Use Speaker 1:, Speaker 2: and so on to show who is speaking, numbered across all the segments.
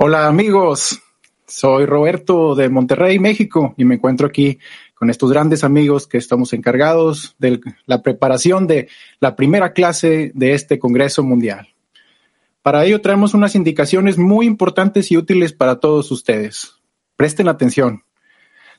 Speaker 1: Hola amigos, soy Roberto de Monterrey, México, y me encuentro aquí con estos grandes amigos que estamos encargados de la preparación de la primera clase de este Congreso Mundial. Para ello traemos unas indicaciones muy importantes y útiles para todos ustedes. Presten atención.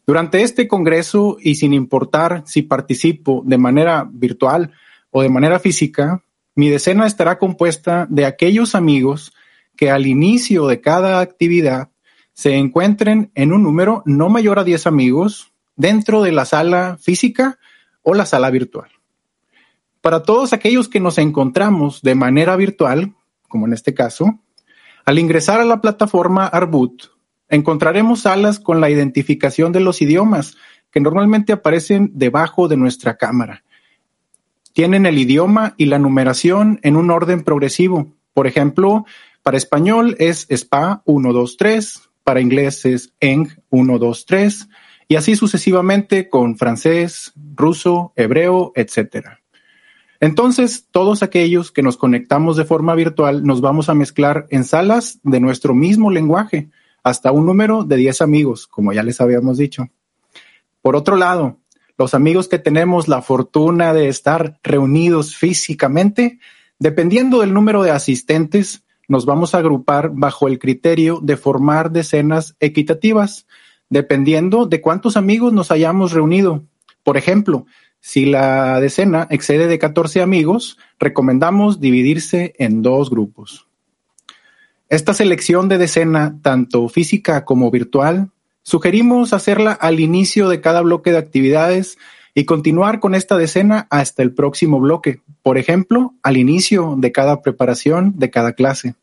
Speaker 1: Durante este Congreso, y sin importar si participo de manera virtual o de manera física, mi decena estará compuesta de aquellos amigos que al inicio de cada actividad se encuentren en un número no mayor a 10 amigos dentro de la sala física o la sala virtual. Para todos aquellos que nos encontramos de manera virtual, como en este caso, al ingresar a la plataforma Arbut, encontraremos salas con la identificación de los idiomas que normalmente aparecen debajo de nuestra cámara. Tienen el idioma y la numeración en un orden progresivo. Por ejemplo, para español es SPA 1, 2, 3, para inglés es ENG 1, 2, 3, y así sucesivamente con francés, ruso, hebreo, etcétera. Entonces, todos aquellos que nos conectamos de forma virtual nos vamos a mezclar en salas de nuestro mismo lenguaje, hasta un número de 10 amigos, como ya les habíamos dicho. Por otro lado, los amigos que tenemos la fortuna de estar reunidos físicamente, dependiendo del número de asistentes, nos vamos a agrupar bajo el criterio de formar decenas equitativas, dependiendo de cuántos amigos nos hayamos reunido. Por ejemplo, si la decena excede de 14 amigos, recomendamos dividirse en dos grupos. Esta selección de decena, tanto física como virtual, sugerimos hacerla al inicio de cada bloque de actividades y continuar con esta decena hasta el próximo bloque, por ejemplo, al inicio de cada preparación de cada clase.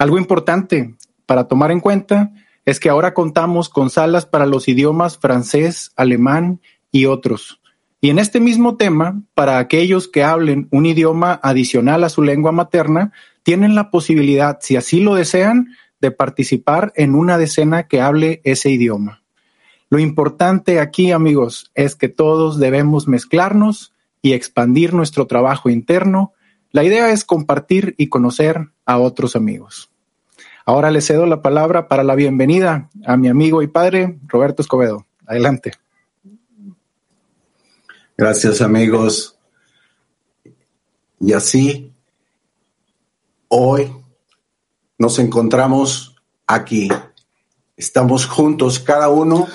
Speaker 1: Algo importante para tomar en cuenta es que ahora contamos con salas para los idiomas francés, alemán y otros. Y en este mismo tema, para aquellos que hablen un idioma adicional a su lengua materna, tienen la posibilidad, si así lo desean, de participar en una decena que hable ese idioma. Lo importante aquí, amigos, es que todos debemos mezclarnos y expandir nuestro trabajo interno. La idea es compartir y conocer a otros amigos. Ahora le cedo la palabra para la bienvenida a mi amigo y padre, Roberto Escobedo. Adelante.
Speaker 2: Gracias amigos. Y así, hoy nos encontramos aquí. Estamos juntos, cada uno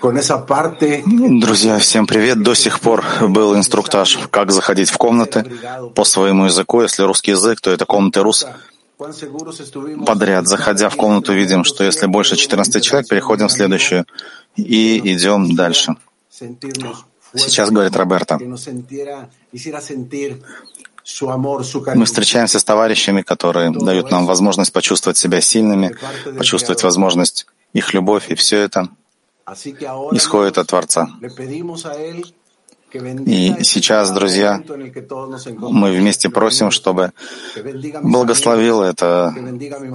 Speaker 2: con esa parte.
Speaker 3: Друзья, всем привет. До сих пор был инструктаж, как заходить в комнаты по своему языку. Если русский язык, то это комнаты рус Подряд. Заходя в комнату, видим, что если больше 14 человек, переходим в следующую и идем дальше. Сейчас говорит Роберто. Мы встречаемся с товарищами, которые дают нам возможность почувствовать себя сильными, почувствовать возможность их любовь, и все это исходит от Творца. И сейчас, друзья, мы вместе просим, чтобы благословил это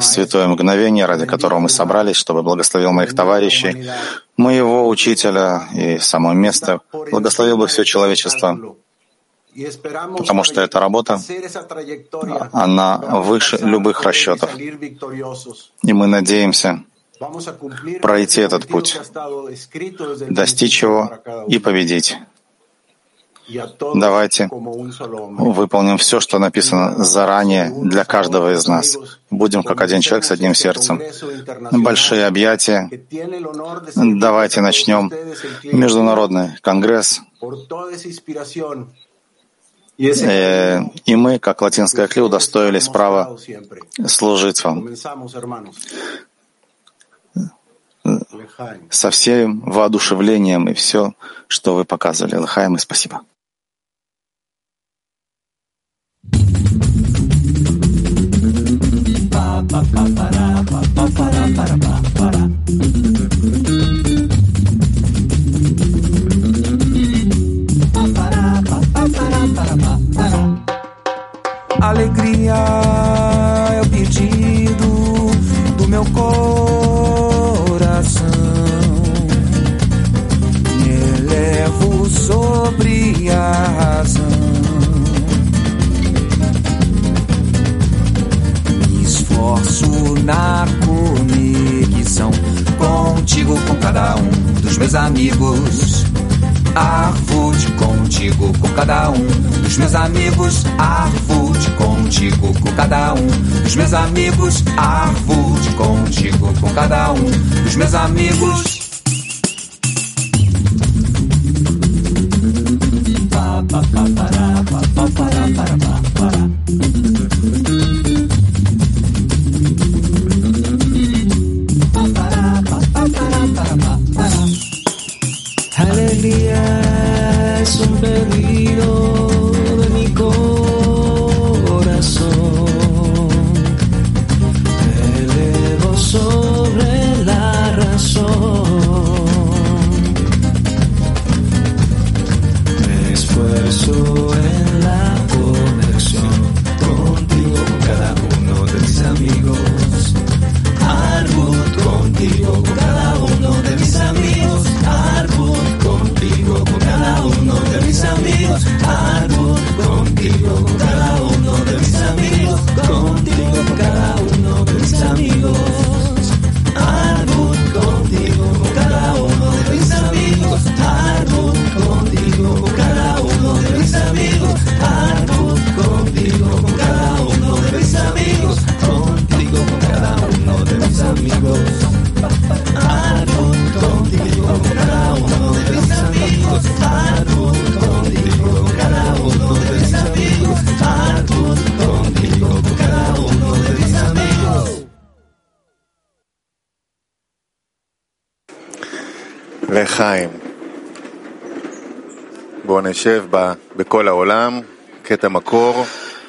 Speaker 3: святое мгновение, ради которого мы собрались, чтобы благословил моих товарищей, моего учителя и само место, благословил бы все человечество, потому что эта работа, она выше любых расчетов. И мы надеемся пройти этот путь, достичь его и победить. Давайте выполним все, что написано заранее для каждого из нас. Будем как один человек с одним сердцем. Большие объятия. Давайте начнем Международный конгресс. Э, и мы, как латинская кли, удостоились права служить вам со всем воодушевлением и все, что вы показывали. Лыхаем и спасибо.
Speaker 4: alegria é o pedido do meu coração. Me elevo sobre a razão. Me esforço na conexão contigo, com cada um dos meus amigos. Arvood contigo, com cada um dos meus amigos. Arvood contigo, com cada um dos meus amigos. Arvood contigo, com cada um dos meus amigos.
Speaker 5: Esta alegría es un pedido de mi corazón.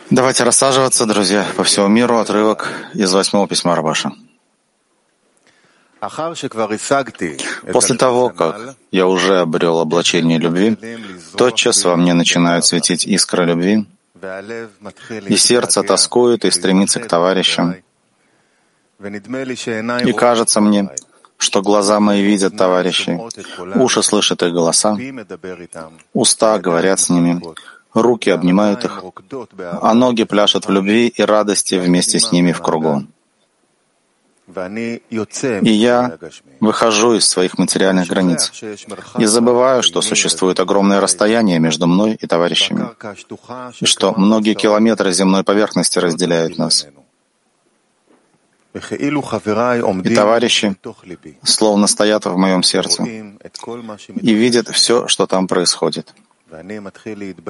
Speaker 3: Давайте рассаживаться, друзья, по всему миру. Отрывок из восьмого письма Рабаша. После того, как я уже обрел облачение любви, тотчас во мне начинают светить искры любви, и сердце тоскует и стремится к товарищам. И кажется мне, что глаза мои видят товарищей, уши слышат их голоса, уста говорят с ними, руки обнимают их, а ноги пляшут в любви и радости вместе с ними в кругу. И я выхожу из своих материальных границ и забываю, что существует огромное расстояние между мной и товарищами, и что многие километры земной поверхности разделяют нас. И товарищи словно стоят в моем сердце и видят все, что там происходит.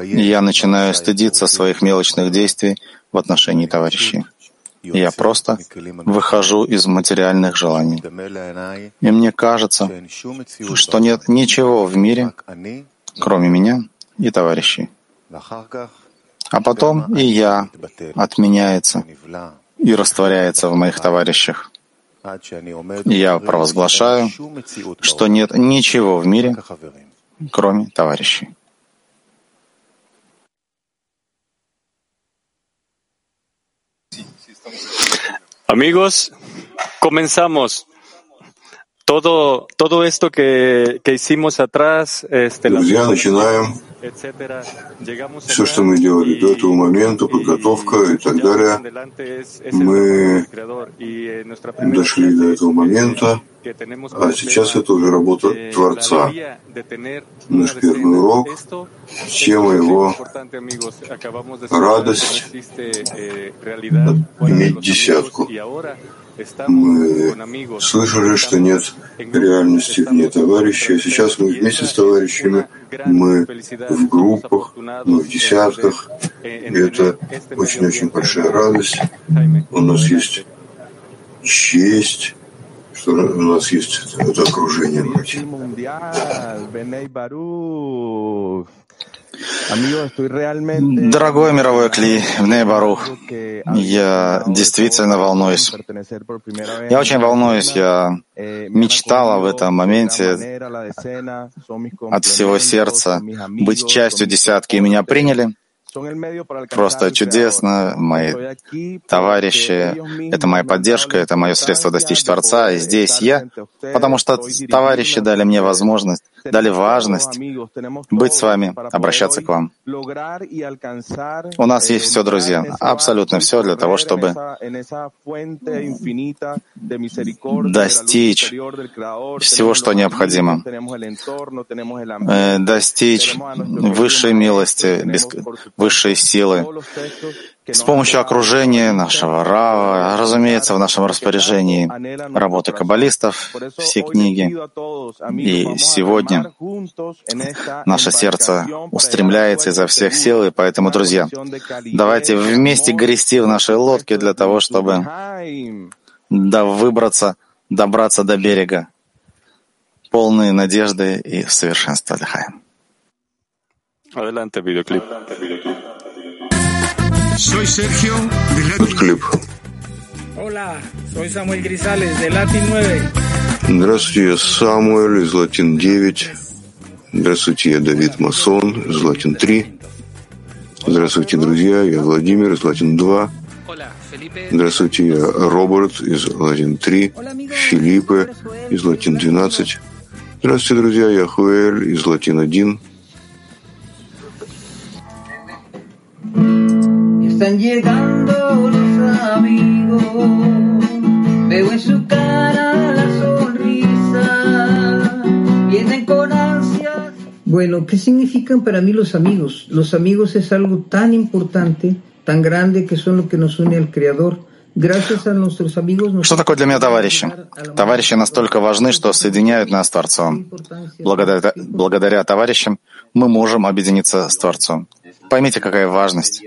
Speaker 3: И я начинаю стыдиться своих мелочных действий в отношении товарищей. Я просто выхожу из материальных желаний. И мне кажется, что нет ничего в мире, кроме меня и товарищей. А потом и я отменяется и растворяется в моих товарищах. Я провозглашаю, что нет ничего в мире, кроме товарищей.
Speaker 6: Amigos, comenzamos. Todo, todo esto que, que hicimos atrás, este,
Speaker 7: Друзья, начинаем. Все, что мы делали до этого момента, подготовка и так далее, мы дошли до этого момента, а сейчас это уже работа Творца. Наш первый урок, тема его — радость иметь десятку. Мы слышали, что нет реальности вне товарищей. Сейчас мы вместе с товарищами, мы в группах, мы в десятках. И это очень-очень большая радость. У нас есть честь, что у нас есть это окружение братьев.
Speaker 3: Дорогой мировой Кли, Барух, я действительно волнуюсь. Я очень волнуюсь, я мечтала в этом моменте от всего сердца быть частью десятки, и меня приняли. Просто чудесно, мои товарищи, это моя поддержка, это мое средство достичь Творца, и здесь я, потому что товарищи дали мне возможность дали важность быть с вами, обращаться к вам. У нас есть все, друзья, абсолютно все для того, чтобы достичь всего, что необходимо, э, достичь высшей милости, высшей силы, с помощью окружения нашего Рава, разумеется, в нашем распоряжении работы каббалистов, все книги. И сегодня наше сердце устремляется изо всех сил, и поэтому, друзья, давайте вместе грести в нашей лодке для того, чтобы да, выбраться, добраться до берега, полные надежды и совершенства. Отдыхаем.
Speaker 6: Adelante, videoclip.
Speaker 8: Soy Sergio de Latin Clip. Hola, soy Samuel Grisales de Latin 9.
Speaker 7: Здравствуйте, я Самуэль из Латин 9. Здравствуйте, я Давид Масон из Латин 3. Здравствуйте, друзья, я Владимир из Латин 2. Здравствуйте, я Роберт из Латин 3. Филиппе из Латин 12. Здравствуйте, друзья, я Хуэль из Латин 1. Están llegando los amigos, veo en su cara la sonrisa,
Speaker 8: vienen con ansias. Bueno, ¿qué significan para mí los amigos? Los amigos es algo tan importante, tan grande que son lo que nos une al Creador.
Speaker 3: Что такое для меня товарищи? Товарищи настолько важны, что соединяют нас с Творцом. Благодаря, благодаря товарищам мы можем объединиться с Творцом. Поймите, какая важность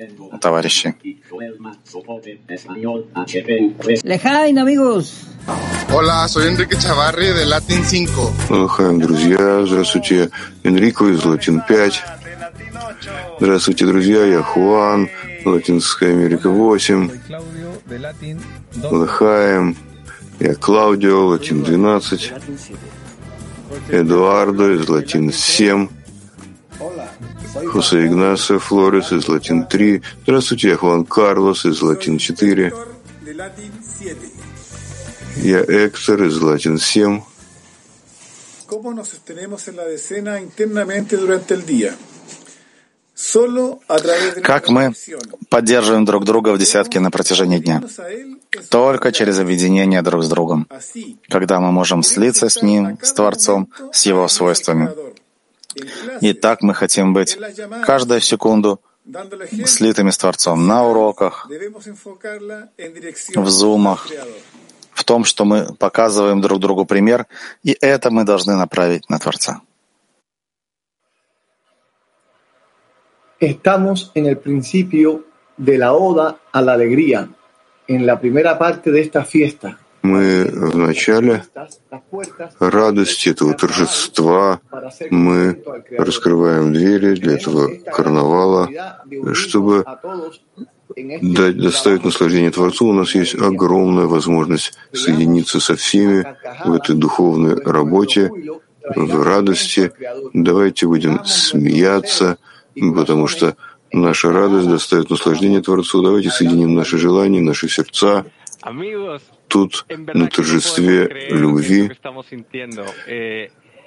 Speaker 8: amigos.
Speaker 9: Hola, soy Enrique Chavarri de Latin 5.
Speaker 7: Лехайн, друзья, здравствуйте. Энрико из Латин 5. Здравствуйте, друзья, я Хуан, Латинская Америка 8. Лехаем, я Клаудио, Латин 12. Эдуардо из Латин 7. Хосе Игнасио Флорес из Латин 3. Здравствуйте, я Хуан Карлос из Латин 4. Я Эктор из Латин 7. ¿Cómo nos sostenemos en la decena internamente durante el día?
Speaker 3: Как мы поддерживаем друг друга в десятке на протяжении дня? Только через объединение друг с другом, когда мы можем слиться с Ним, с Творцом, с Его свойствами. И так мы хотим быть каждую секунду слитыми с Творцом на уроках, в зумах, в том, что мы показываем друг другу пример, и это мы должны направить на Творца.
Speaker 10: Estamos en el principio de la oda a la alegría, en la primera parte de esta fiesta.
Speaker 7: Мы в начале радости этого торжества, мы раскрываем двери для этого карнавала, чтобы дать, доставить наслаждение Творцу. У нас есть огромная возможность соединиться со всеми в этой духовной работе, в радости. Давайте будем смеяться, потому что наша радость доставит наслаждение Творцу. Давайте соединим наши желания, наши сердца тут на торжестве любви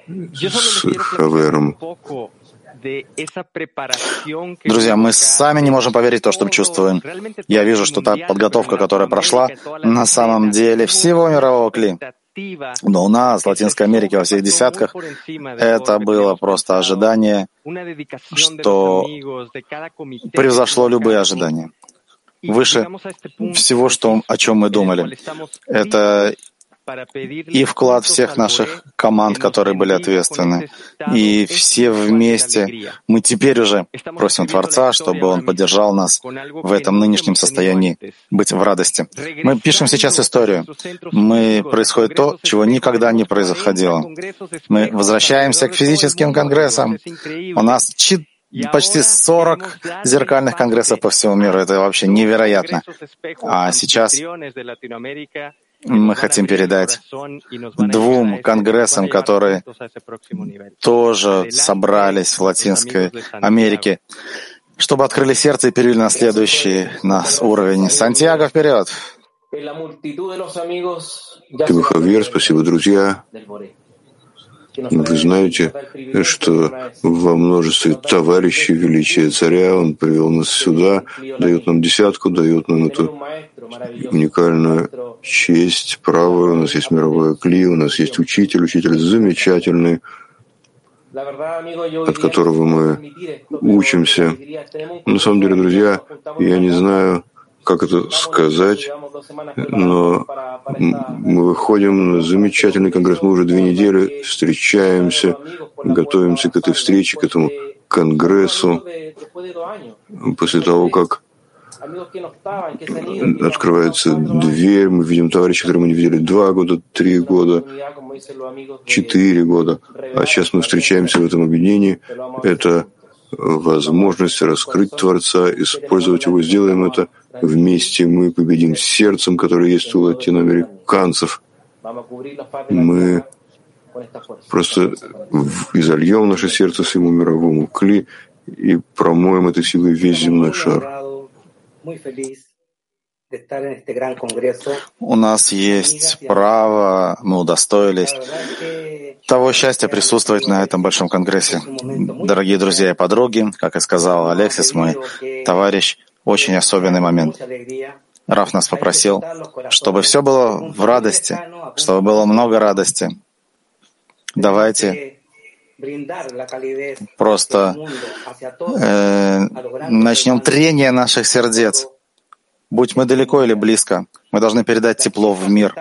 Speaker 7: с Хавером.
Speaker 3: Друзья, мы сами не можем поверить в то, что мы чувствуем. Я вижу, что та подготовка, которая прошла, на самом деле всего мирового кли. Но у нас, в Латинской Америке, во всех десятках, это было просто ожидание, что превзошло любые ожидания выше всего, что, о чем мы думали. Это и вклад всех наших команд, которые были ответственны. И все вместе мы теперь уже просим Творца, чтобы Он поддержал нас в этом нынешнем состоянии, быть в радости. Мы пишем сейчас историю. Мы происходит то, чего никогда не происходило. Мы возвращаемся к физическим конгрессам. У нас почти 40 зеркальных конгрессов по всему миру. Это вообще невероятно. А сейчас мы хотим передать двум конгрессам, которые тоже собрались в Латинской Америке, чтобы открыли сердце и перевели на следующий нас уровень. Сантьяго, вперед!
Speaker 7: Хавьер, спасибо, друзья. Вы знаете, что во множестве товарищей величия царя он привел нас сюда, дает нам десятку, дает нам эту уникальную честь, право. У нас есть мировое кли, у нас есть учитель, учитель замечательный, от которого мы учимся. На самом деле, друзья, я не знаю, как это сказать, но мы выходим на замечательный конгресс. Мы уже две недели встречаемся, готовимся к этой встрече, к этому конгрессу. После того, как открывается дверь, мы видим товарищей, которые мы не видели два года, три года, четыре года, а сейчас мы встречаемся в этом объединении. Это возможность раскрыть Творца, использовать его, сделаем это вместе, мы победим сердцем, которое есть у латиноамериканцев. Мы просто изольем наше сердце своему мировому кли и промоем этой силой весь земной шар.
Speaker 3: У нас есть право, мы удостоились того счастья присутствовать на этом большом конгрессе. Дорогие друзья и подруги, как и сказал Алексис, мой товарищ, очень особенный момент. Раф нас попросил, чтобы все было в радости, чтобы было много радости. Давайте просто э, начнем трение наших сердец. Будь мы далеко или близко, мы должны передать тепло в мир.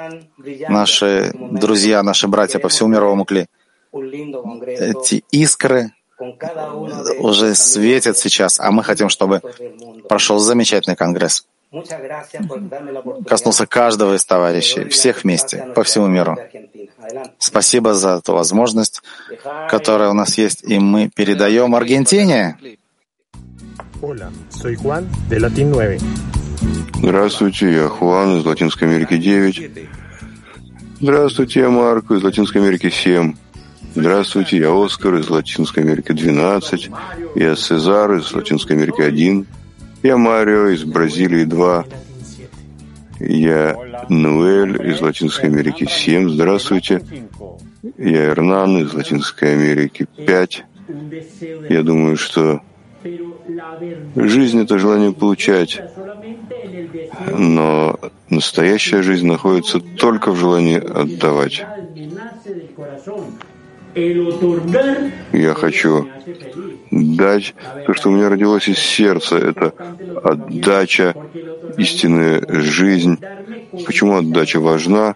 Speaker 3: Наши друзья, наши братья по всему мировому кли. Эти искры уже светят сейчас, а мы хотим, чтобы прошел замечательный конгресс. Коснулся каждого из товарищей, всех вместе, по всему миру. Спасибо за эту возможность, которая у нас есть, и мы передаем Аргентине.
Speaker 7: Здравствуйте, я Хуан из Латинской Америки 9. Здравствуйте, я Марко из Латинской Америки 7. Здравствуйте, я Оскар из Латинской Америки 12. Я Сезар из Латинской Америки 1. Я Марио из Бразилии 2. Я Нуэль из Латинской Америки 7. Здравствуйте. Я Эрнан из Латинской Америки 5. Я думаю, что жизнь — это желание получать. Но настоящая жизнь находится только в желании отдавать. Я хочу дать то, что у меня родилось из сердца. Это отдача, истинная жизнь. Почему отдача важна?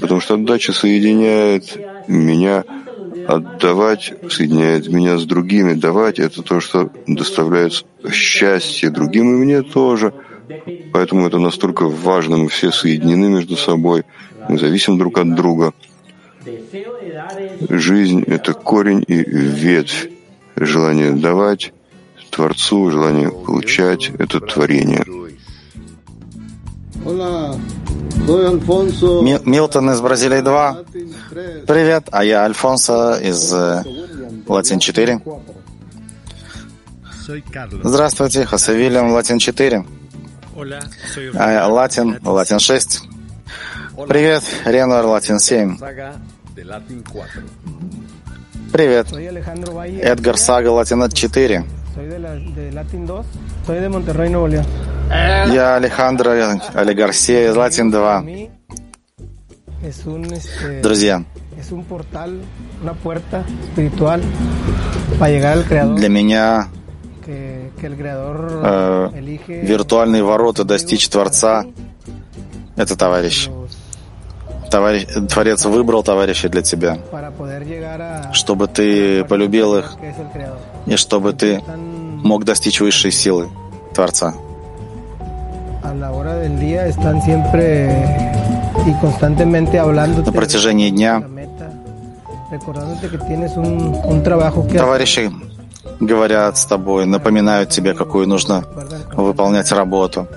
Speaker 7: Потому что отдача соединяет меня, отдавать соединяет меня с другими. Давать — это то, что доставляет счастье другим и мне тоже. Поэтому это настолько важно. Мы все соединены между собой. Мы зависим друг от друга. Жизнь — это корень и ветвь. Желание давать Творцу, желание получать — это творение.
Speaker 3: Милтон из Бразилии 2. Привет, а я Альфонсо из э, Латин 4. Здравствуйте, Хосе Вильям, Латин 4. А, Латин, Латин 6. Привет, Ренуар, Латин 7. Привет. Эдгар Сага, Латина 4. Я Алехандро Али Гарсия из Латин 2. Друзья, для меня э, виртуальные ворота достичь Творца — это товарищ. Товарищ, Творец выбрал товарищей для тебя, чтобы ты полюбил их и чтобы ты мог достичь высшей силы Творца. На протяжении дня товарищи говорят с тобой, напоминают тебе, какую нужно выполнять работу –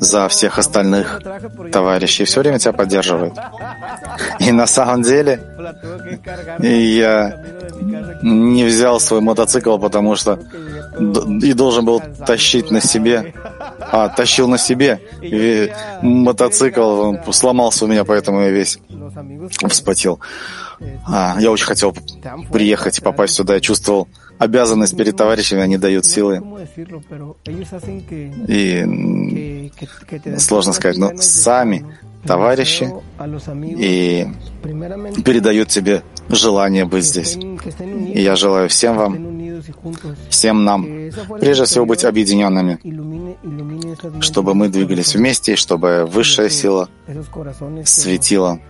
Speaker 3: за всех остальных. Товарищей, все время тебя поддерживают. И на самом деле я не взял свой мотоцикл, потому что и должен был тащить на себе а, тащил на себе. И мотоцикл сломался у меня, поэтому я весь вспотел. А, я очень хотел приехать и попасть сюда. Я чувствовал обязанность перед товарищами, они дают силы. И сложно сказать, но сами товарищи и передают тебе желание быть здесь. И я желаю всем вам, всем нам, прежде всего быть объединенными, чтобы мы двигались вместе, чтобы высшая сила светила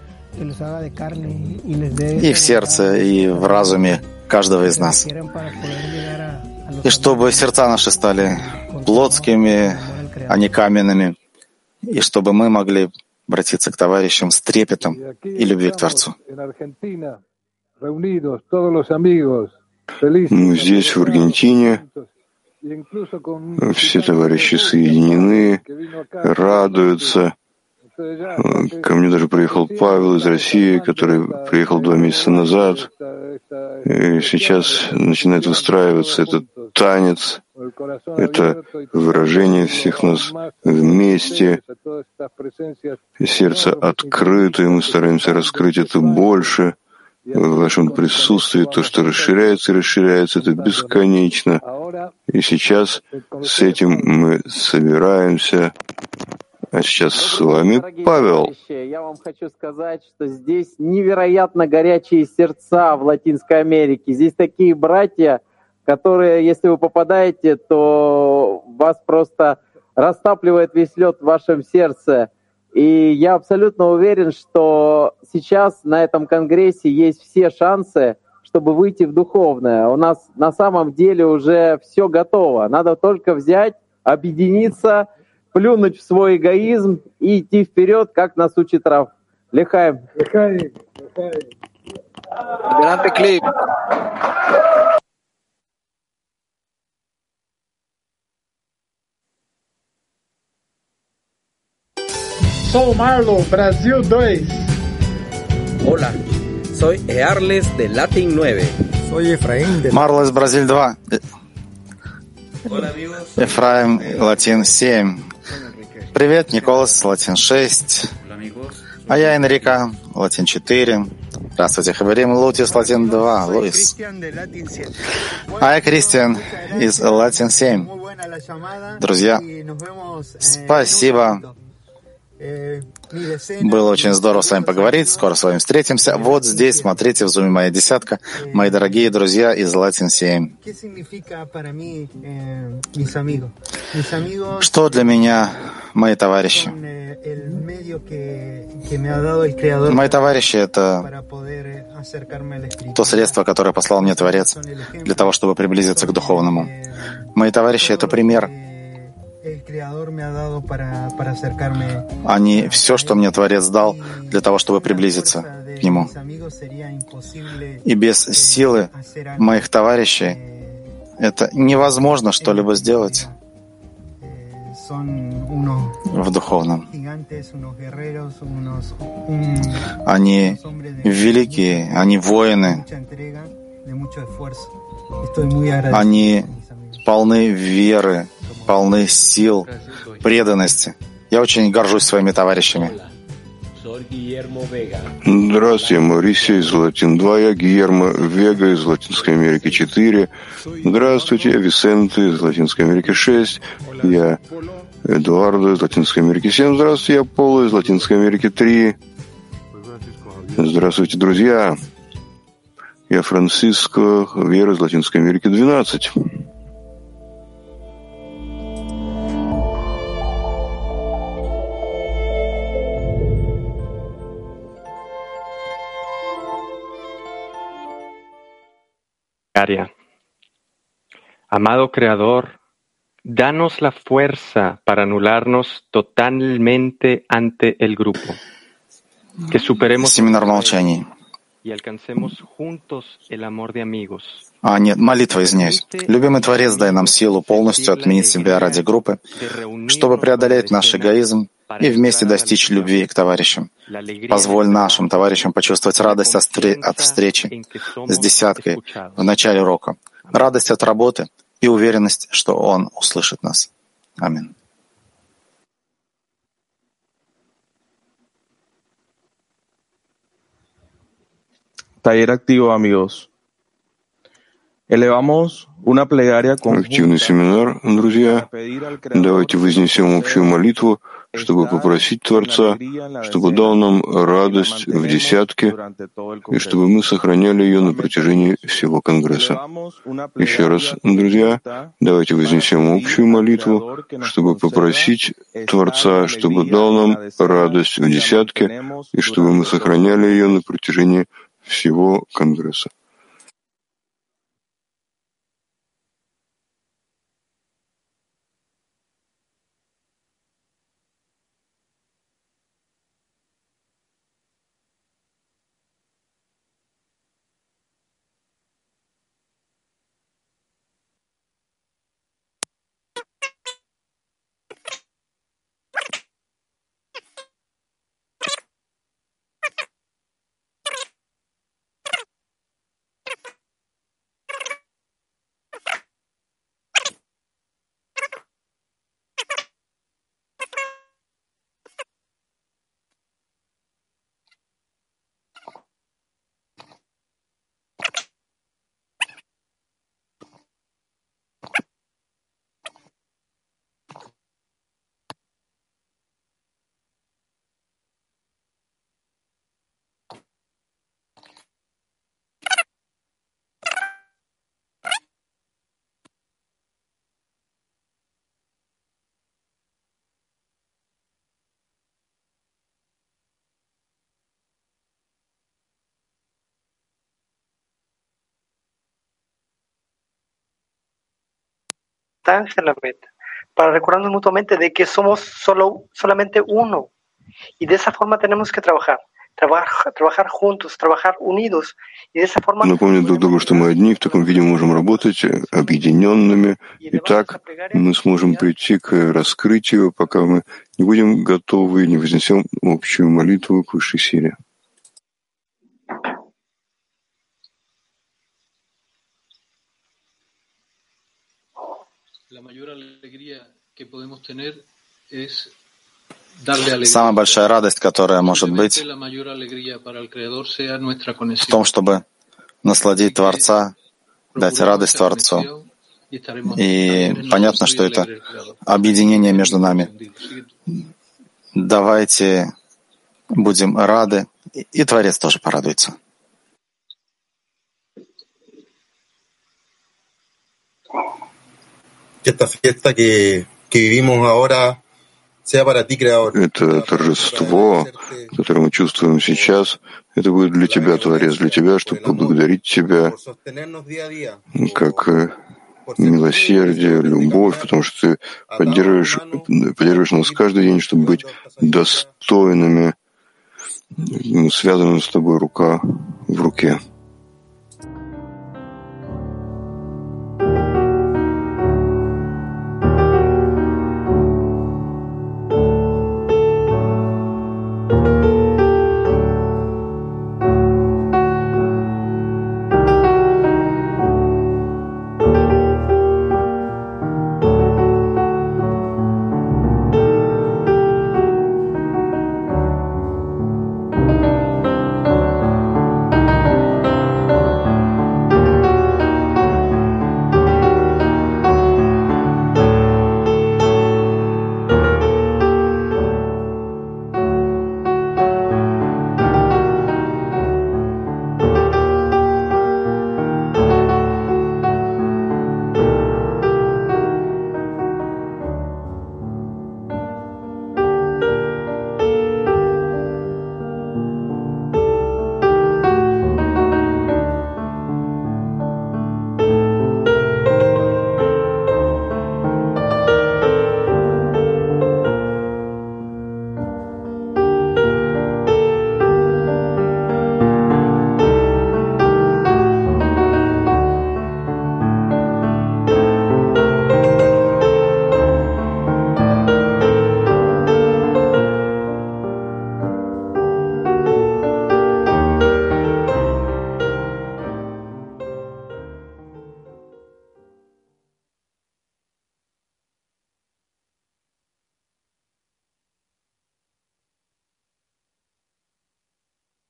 Speaker 3: и в сердце, и в разуме каждого из нас. И чтобы сердца наши стали плотскими, а не каменными, и чтобы мы могли обратиться к товарищам с трепетом и любви к Творцу.
Speaker 7: Мы здесь, в Аргентине, все товарищи соединены, радуются. Ко мне даже приехал Павел из России, который приехал два месяца назад. И сейчас начинает выстраиваться этот танец, это выражение всех нас вместе. Сердце открыто, и мы стараемся раскрыть это больше в вашем присутствии. То, что расширяется и расширяется, это бесконечно. И сейчас с этим мы собираемся. А сейчас с вами Павел.
Speaker 11: Я вам хочу сказать, что здесь невероятно горячие сердца в Латинской Америке. Здесь такие братья, которые, если вы попадаете, то вас просто растапливает весь лед в вашем сердце. И я абсолютно уверен, что сейчас на этом конгрессе есть все шансы, чтобы выйти в духовное. У нас на самом деле уже все готово. Надо только взять, объединиться, плюнуть в свой эгоизм и идти вперед, как нас учит Раф. Лехаем. Лехаем. Лехаем. клип.
Speaker 12: Sou Marlo, Brasil 2.
Speaker 13: Hola, soy Earles de Latin 9.
Speaker 14: Soy Efraín de
Speaker 3: Marlo es Brasil 2. Ефраим, Латин 7. Привет, Николас, Латин 6. А я Энрика, Латин 4. Здравствуйте, Хабарим, Лутис, Латин 2, Луис. А я Кристиан из Латин 7. Друзья, спасибо было очень здорово с вами поговорить. Скоро с вами встретимся. Вот здесь, смотрите, в зуме моя десятка. Мои дорогие друзья из Latin 7. Что для меня мои товарищи? Мои товарищи — это то средство, которое послал мне Творец для того, чтобы приблизиться к духовному. Мои товарищи — это пример — они все, что мне Творец дал для того, чтобы приблизиться к Нему. И без силы моих товарищей это невозможно что-либо сделать в духовном. Они великие, они воины, они полны веры, полны сил, преданности. Я очень горжусь своими товарищами.
Speaker 7: Здравствуйте, Маурисия из Латин 2, я Гиермо Вега из Латинской Америки 4. Здравствуйте, Висенте из Латинской Америки 6. Я Эдуардо из Латинской Америки 7. Здравствуйте, я Поло из Латинской Америки 3. Здравствуйте, друзья. Я Франциско Вера из Латинской Америки 12.
Speaker 15: Amado Creador, danos la fuerza para anularnos totalmente ante el grupo. Que superemos
Speaker 3: Семинар молчаний.
Speaker 15: y alcancemos juntos el amor de amigos.
Speaker 3: А, нет, молитва, извиняюсь. Любимый Творец, дай нам силу полностью отменить себя ради группы, чтобы преодолеть наш эгоизм и вместе достичь любви к товарищам. Позволь нашим товарищам почувствовать радость от встречи с десяткой в начале урока, радость от работы и уверенность, что Он услышит нас. Аминь.
Speaker 14: Taller activo, amigos. Elevamos una plegaria
Speaker 7: Активный семинар, друзья. Давайте вознесем общую молитву чтобы попросить Творца, чтобы дал нам радость в десятке, и чтобы мы сохраняли ее на протяжении всего Конгресса. Еще раз, друзья, давайте вознесем общую молитву, чтобы попросить Творца, чтобы дал нам радость в десятке, и чтобы мы сохраняли ее на протяжении всего Конгресса.
Speaker 16: En la meta, para recordarnos mutuamente de que somos solo, solamente uno. Y de esa forma tenemos que trabajar, trabajar, trabajar juntos, trabajar unidos. И de esa forma...
Speaker 7: Напомнить друг другу, что мы одни, в таком виде можем работать объединенными, и так мы сможем прийти к раскрытию, пока мы не будем готовы, не вознесем общую молитву к высшей силе.
Speaker 3: Самая большая радость, которая может быть в том, чтобы насладить Творца, дать радость Творцу. И понятно, что это объединение между нами. Давайте будем рады, и Творец тоже порадуется.
Speaker 5: Esta fiesta que, que vivimos ahora sea para ti, Creador.
Speaker 7: Это торжество, которое мы чувствуем сейчас, это будет для Тебя, Творец, для Тебя, чтобы поблагодарить Тебя, как э, милосердие, любовь, потому что Ты поддерживаешь, поддерживаешь нас каждый день, чтобы быть достойными, связанными с Тобой рука в руке.